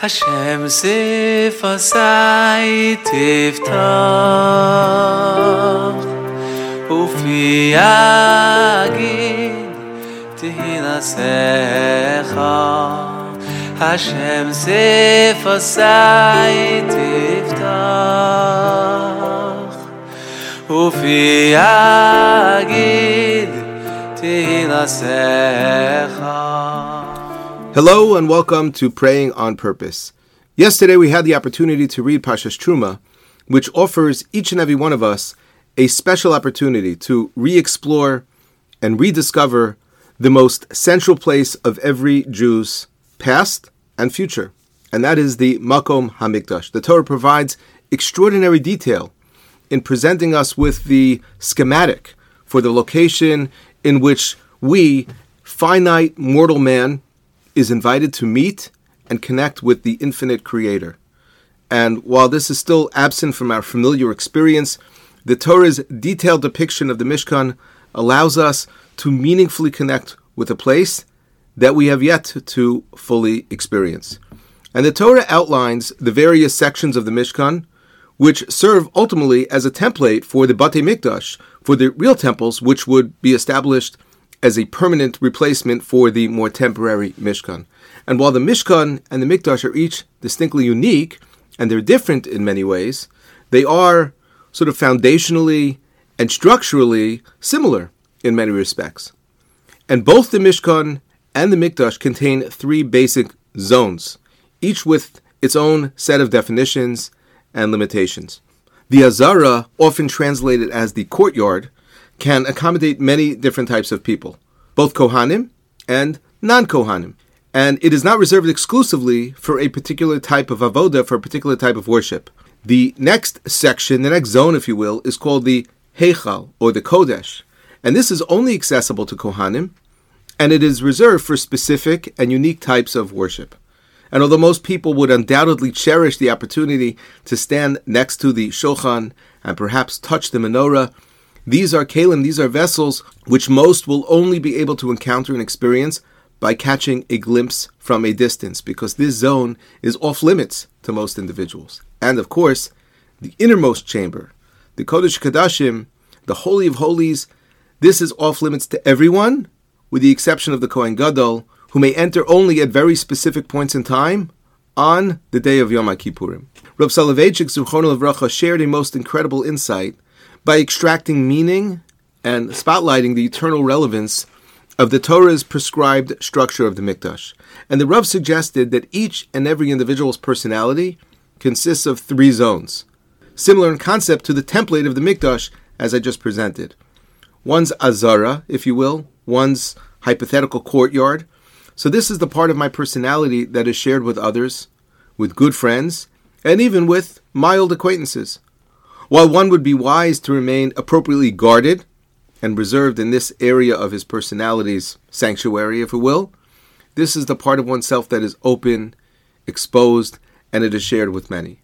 Hashem sefasai tiftach Ufi agin tihinasecha Hashem sefasai tiftach Ufi agin tihinasecha Hashem sefasai tiftach Hello and welcome to Praying on Purpose. Yesterday we had the opportunity to read Parshas Truma, which offers each and every one of us a special opportunity to re-explore and rediscover the most central place of every Jew's past and future, and that is the Makom Hamikdash. The Torah provides extraordinary detail in presenting us with the schematic for the location in which we, finite mortal man, is invited to meet and connect with the infinite creator. And while this is still absent from our familiar experience, the Torah's detailed depiction of the Mishkan allows us to meaningfully connect with a place that we have yet to fully experience. And the Torah outlines the various sections of the Mishkan, which serve ultimately as a template for the Bate Mikdash, for the real temples, which would be established as a permanent replacement for the more temporary Mishkan. And while the Mishkan and the Mikdash are each distinctly unique, and they're different in many ways, they are sort of foundationally and structurally similar in many respects. And both the Mishkan and the Mikdash contain three basic zones, each with its own set of definitions and limitations. The Azara, often translated as the courtyard, can accommodate many different types of people, both Kohanim and non Kohanim. And it is not reserved exclusively for a particular type of avoda, for a particular type of worship. The next section, the next zone, if you will, is called the Heichal, or the Kodesh. And this is only accessible to Kohanim, and it is reserved for specific and unique types of worship. And although most people would undoubtedly cherish the opportunity to stand next to the Shulchan and perhaps touch the menorah, these are keilim, these are vessels which most will only be able to encounter and experience by catching a glimpse from a distance, because this zone is off limits to most individuals. And of course, the innermost chamber, the Kodesh Kodashim, the Holy of Holies, this is off limits to everyone, with the exception of the Kohen Gadol, who may enter only at very specific points in time on the day of Yom Kippurim. Rav Soloveitchik Zuchon Levracha shared a most incredible insight by extracting meaning and spotlighting the eternal relevance of the Torah's prescribed structure of the Mikdash. And the Rav suggested that each and every individual's personality consists of three zones, similar in concept to the template of the Mikdash as I just presented. One's azara, if you will, one's hypothetical courtyard. So this is the part of my personality that is shared with others, with good friends, and even with mild acquaintances. While one would be wise to remain appropriately guarded and reserved in this area of his personality's sanctuary, if you will, this is the part of oneself that is open, exposed, and it is shared with many.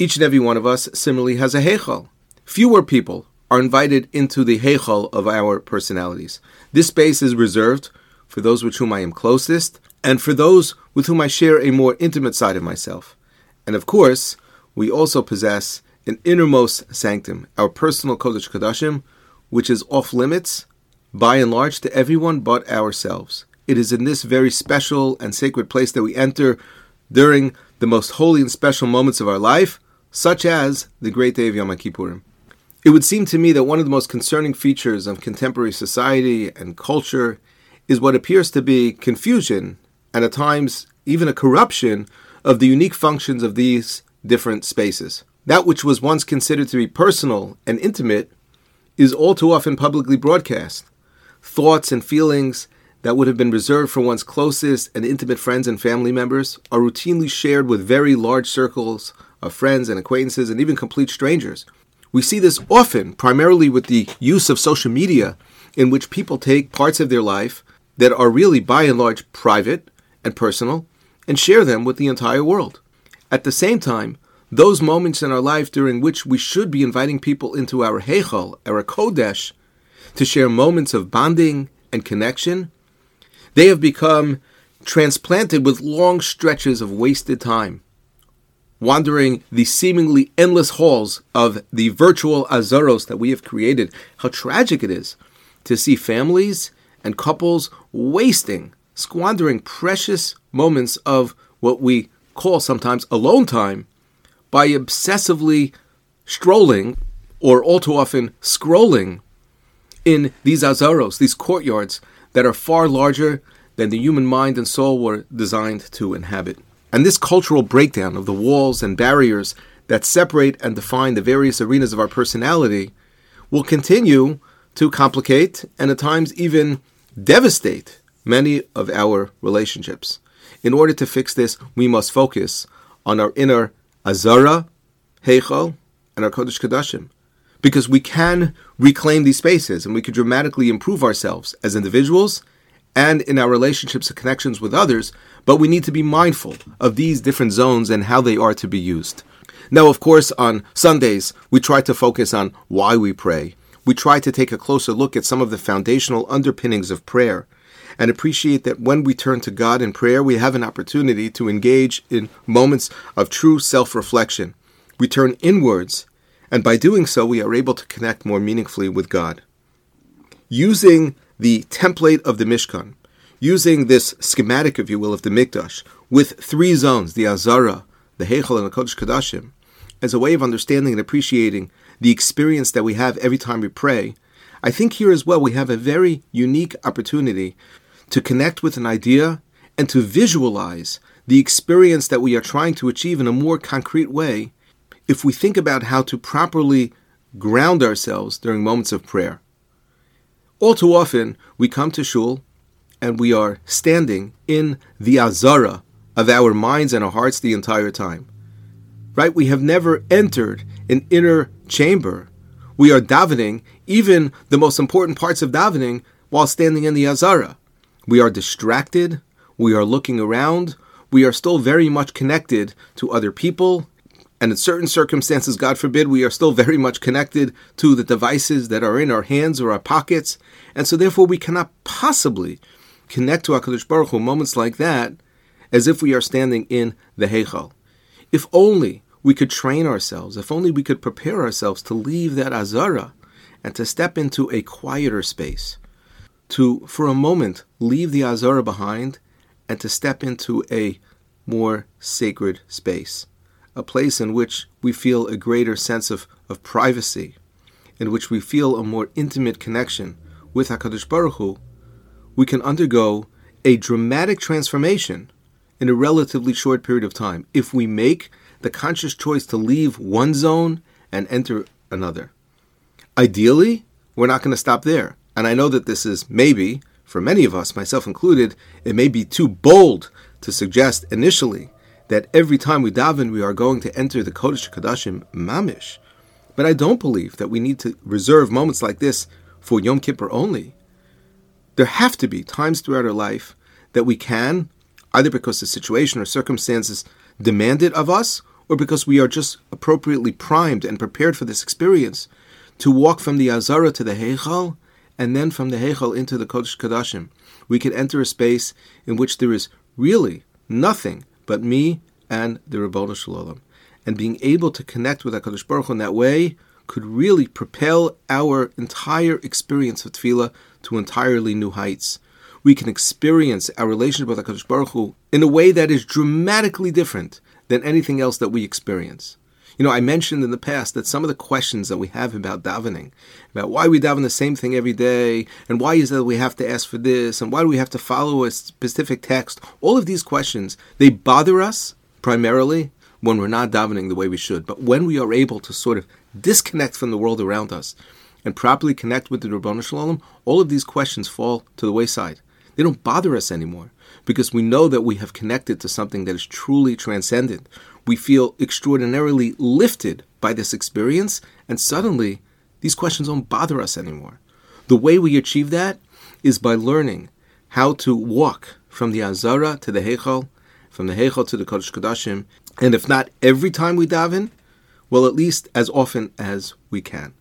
Each and every one of us similarly has a heichal. Fewer people are invited into the heichal of our personalities. This space is reserved for those with whom I am closest and for those with whom I share a more intimate side of myself. And of course, we also possess an innermost sanctum, our personal Kodesh Kodashim, which is off limits by and large to everyone but ourselves. It is in this very special and sacred place that we enter during the most holy and special moments of our life, such as the great day of Yom Kippurim. It would seem to me that one of the most concerning features of contemporary society and culture is what appears to be confusion and at times even a corruption of the unique functions of these different spaces. That which was once considered to be personal and intimate is all too often publicly broadcast. Thoughts and feelings that would have been reserved for one's closest and intimate friends and family members are routinely shared with very large circles of friends and acquaintances and even complete strangers. We see this often, primarily with the use of social media, in which people take parts of their life that are really by and large private and personal and share them with the entire world. At the same time, those moments in our life during which we should be inviting people into our Heichal, our Kodesh, to share moments of bonding and connection, they have become transplanted with long stretches of wasted time, wandering the seemingly endless halls of the virtual azaros that we have created. How tragic it is to see families and couples wasting, squandering precious moments of what we call sometimes alone time by obsessively strolling or all too often scrolling in these azaros, these courtyards that are far larger than the human mind and soul were designed to inhabit. And this cultural breakdown of the walls and barriers that separate and define the various arenas of our personality will continue to complicate and at times even devastate many of our relationships. In order to fix this, we must focus on our inner Azara, Heichal, and our Kodesh Kodashim. Because we can reclaim these spaces and we can dramatically improve ourselves as individuals and in our relationships and connections with others, but we need to be mindful of these different zones and how they are to be used. Now, of course, on Sundays, we try to focus on why we pray. We try to take a closer look at some of the foundational underpinnings of prayer and appreciate that when we turn to God in prayer, we have an opportunity to engage in moments of true self reflection. We turn inwards, and by doing so, we are able to connect more meaningfully with God. Using the template of the Mishkan, using this schematic, if you will, of the Mikdash, with three zones, the Azara, the Heichal, and the Kodesh Kodashim, as a way of understanding and appreciating the experience that we have every time we pray, I think here as well we have a very unique opportunity to connect with an idea and to visualize the experience that we are trying to achieve in a more concrete way if we think about how to properly ground ourselves during moments of prayer. All too often, we come to shul and we are standing in the azara of our minds and our hearts the entire time. Right? We have never entered an inner chamber. We are davening, even the most important parts of davening, while standing in the azara. We are distracted. We are looking around. We are still very much connected to other people. And in certain circumstances, God forbid, we are still very much connected to the devices that are in our hands or our pockets. And so, therefore, we cannot possibly connect to HaKadosh Baruch Hu moments like that as if we are standing in the Heichal. If only we could train ourselves, if only we could prepare ourselves to leave that Azara and to step into a quieter space to, for a moment, leave the Azara behind and to step into a more sacred space, a place in which we feel a greater sense of, of privacy, in which we feel a more intimate connection with HaKadosh Baruch Hu, we can undergo a dramatic transformation in a relatively short period of time if we make the conscious choice to leave one zone and enter another. Ideally, we're not going to stop there. And I know that this is maybe, for many of us, myself included, it may be too bold to suggest initially that every time we daven, we are going to enter the Kodesh Kodashim mamish. But I don't believe that we need to reserve moments like this for Yom Kippur only. There have to be times throughout our life that we can, either because the situation or circumstances demand it of us, or because we are just appropriately primed and prepared for this experience, to walk from the Azara to the Heichal and then from the Heichal into the Kodesh Kodashim, we can enter a space in which there is really nothing but me and the Ribono Shel Olam. And being able to connect with HaKadosh Baruch Hu in that way could really propel our entire experience of tefillah to entirely new heights. We can experience our relationship with HaKadosh Baruch Hu in a way that is dramatically different than anything else that we experience. You know, I mentioned in the past that some of the questions that we have about davening, about why we daven the same thing every day, and why is it that we have to ask for this, and why do we have to follow a specific text, all of these questions, they bother us primarily when we're not davening the way we should. But when we are able to sort of disconnect from the world around us and properly connect with the Ribono Shel Olam, all of these questions fall to the wayside. They don't bother us anymore because we know that we have connected to something that is truly transcendent we feel extraordinarily lifted by this experience, and suddenly these questions don't bother us anymore. The way we achieve that is by learning how to walk from the Azara to the Heichal, from the Heichal to the Kodesh Kodashim, and if not every time we daven, well, at least as often as we can.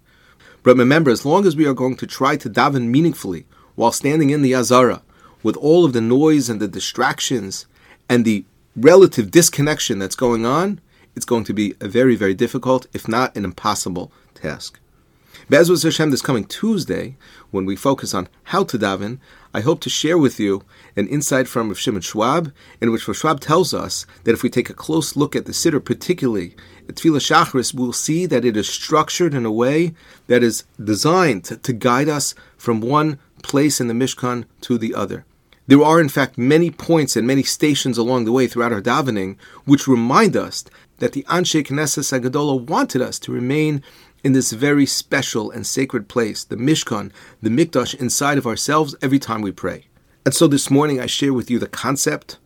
But remember, as long as we are going to try to daven meaningfully while standing in the Azara, with all of the noise and the distractions and the relative disconnection that's going on, it's going to be a very, very difficult, if not an impossible task. Be'ezras Hashem, this coming Tuesday, when we focus on how to daven, I hope to share with you an insight from Rav Shimon Schwab, in which Rav Schwab tells us that if we take a close look at the Siddur, particularly at Tefillah Shachris, we'll see that it is structured in a way that is designed to guide us from one place in the Mishkan to the other. There are, in fact, many points and many stations along the way throughout our davening which remind us that the Anshe Knesset HaGedola wanted us to remain in this very special and sacred place, the Mishkan, the Mikdash inside of ourselves every time we pray. And so this morning I share with you the concept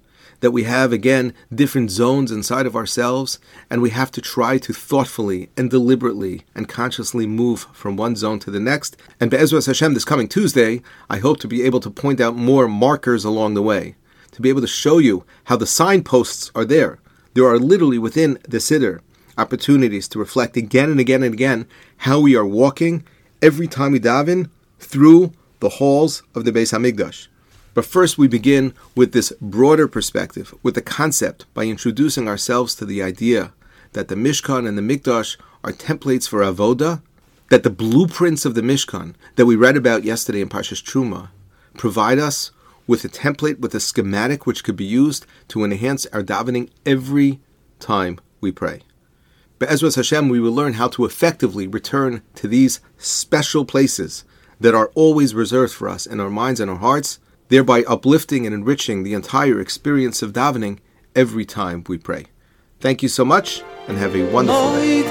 that we have again different zones inside of ourselves, and we have to try to thoughtfully and deliberately and consciously move from one zone to the next. And Be'ezras Hashem, this coming Tuesday, I hope to be able to point out more markers along the way, to be able to show you how the signposts are there. There are literally within the Siddur opportunities to reflect again and again and again how we are walking every time we daven through the halls of the Beis Hamikdash. But first, we begin with this broader perspective, with the concept, by introducing ourselves to the idea that the Mishkan and the Mikdash are templates for avoda, that the blueprints of the Mishkan that we read about yesterday in Parshas Truma provide us with a template, with a schematic which could be used to enhance our davening every time we pray. But Be'ezras Hashem, we will learn how to effectively return to these special places that are always reserved for us in our minds and our hearts, thereby uplifting and enriching the entire experience of davening every time we pray. Thank you so much and have a wonderful day.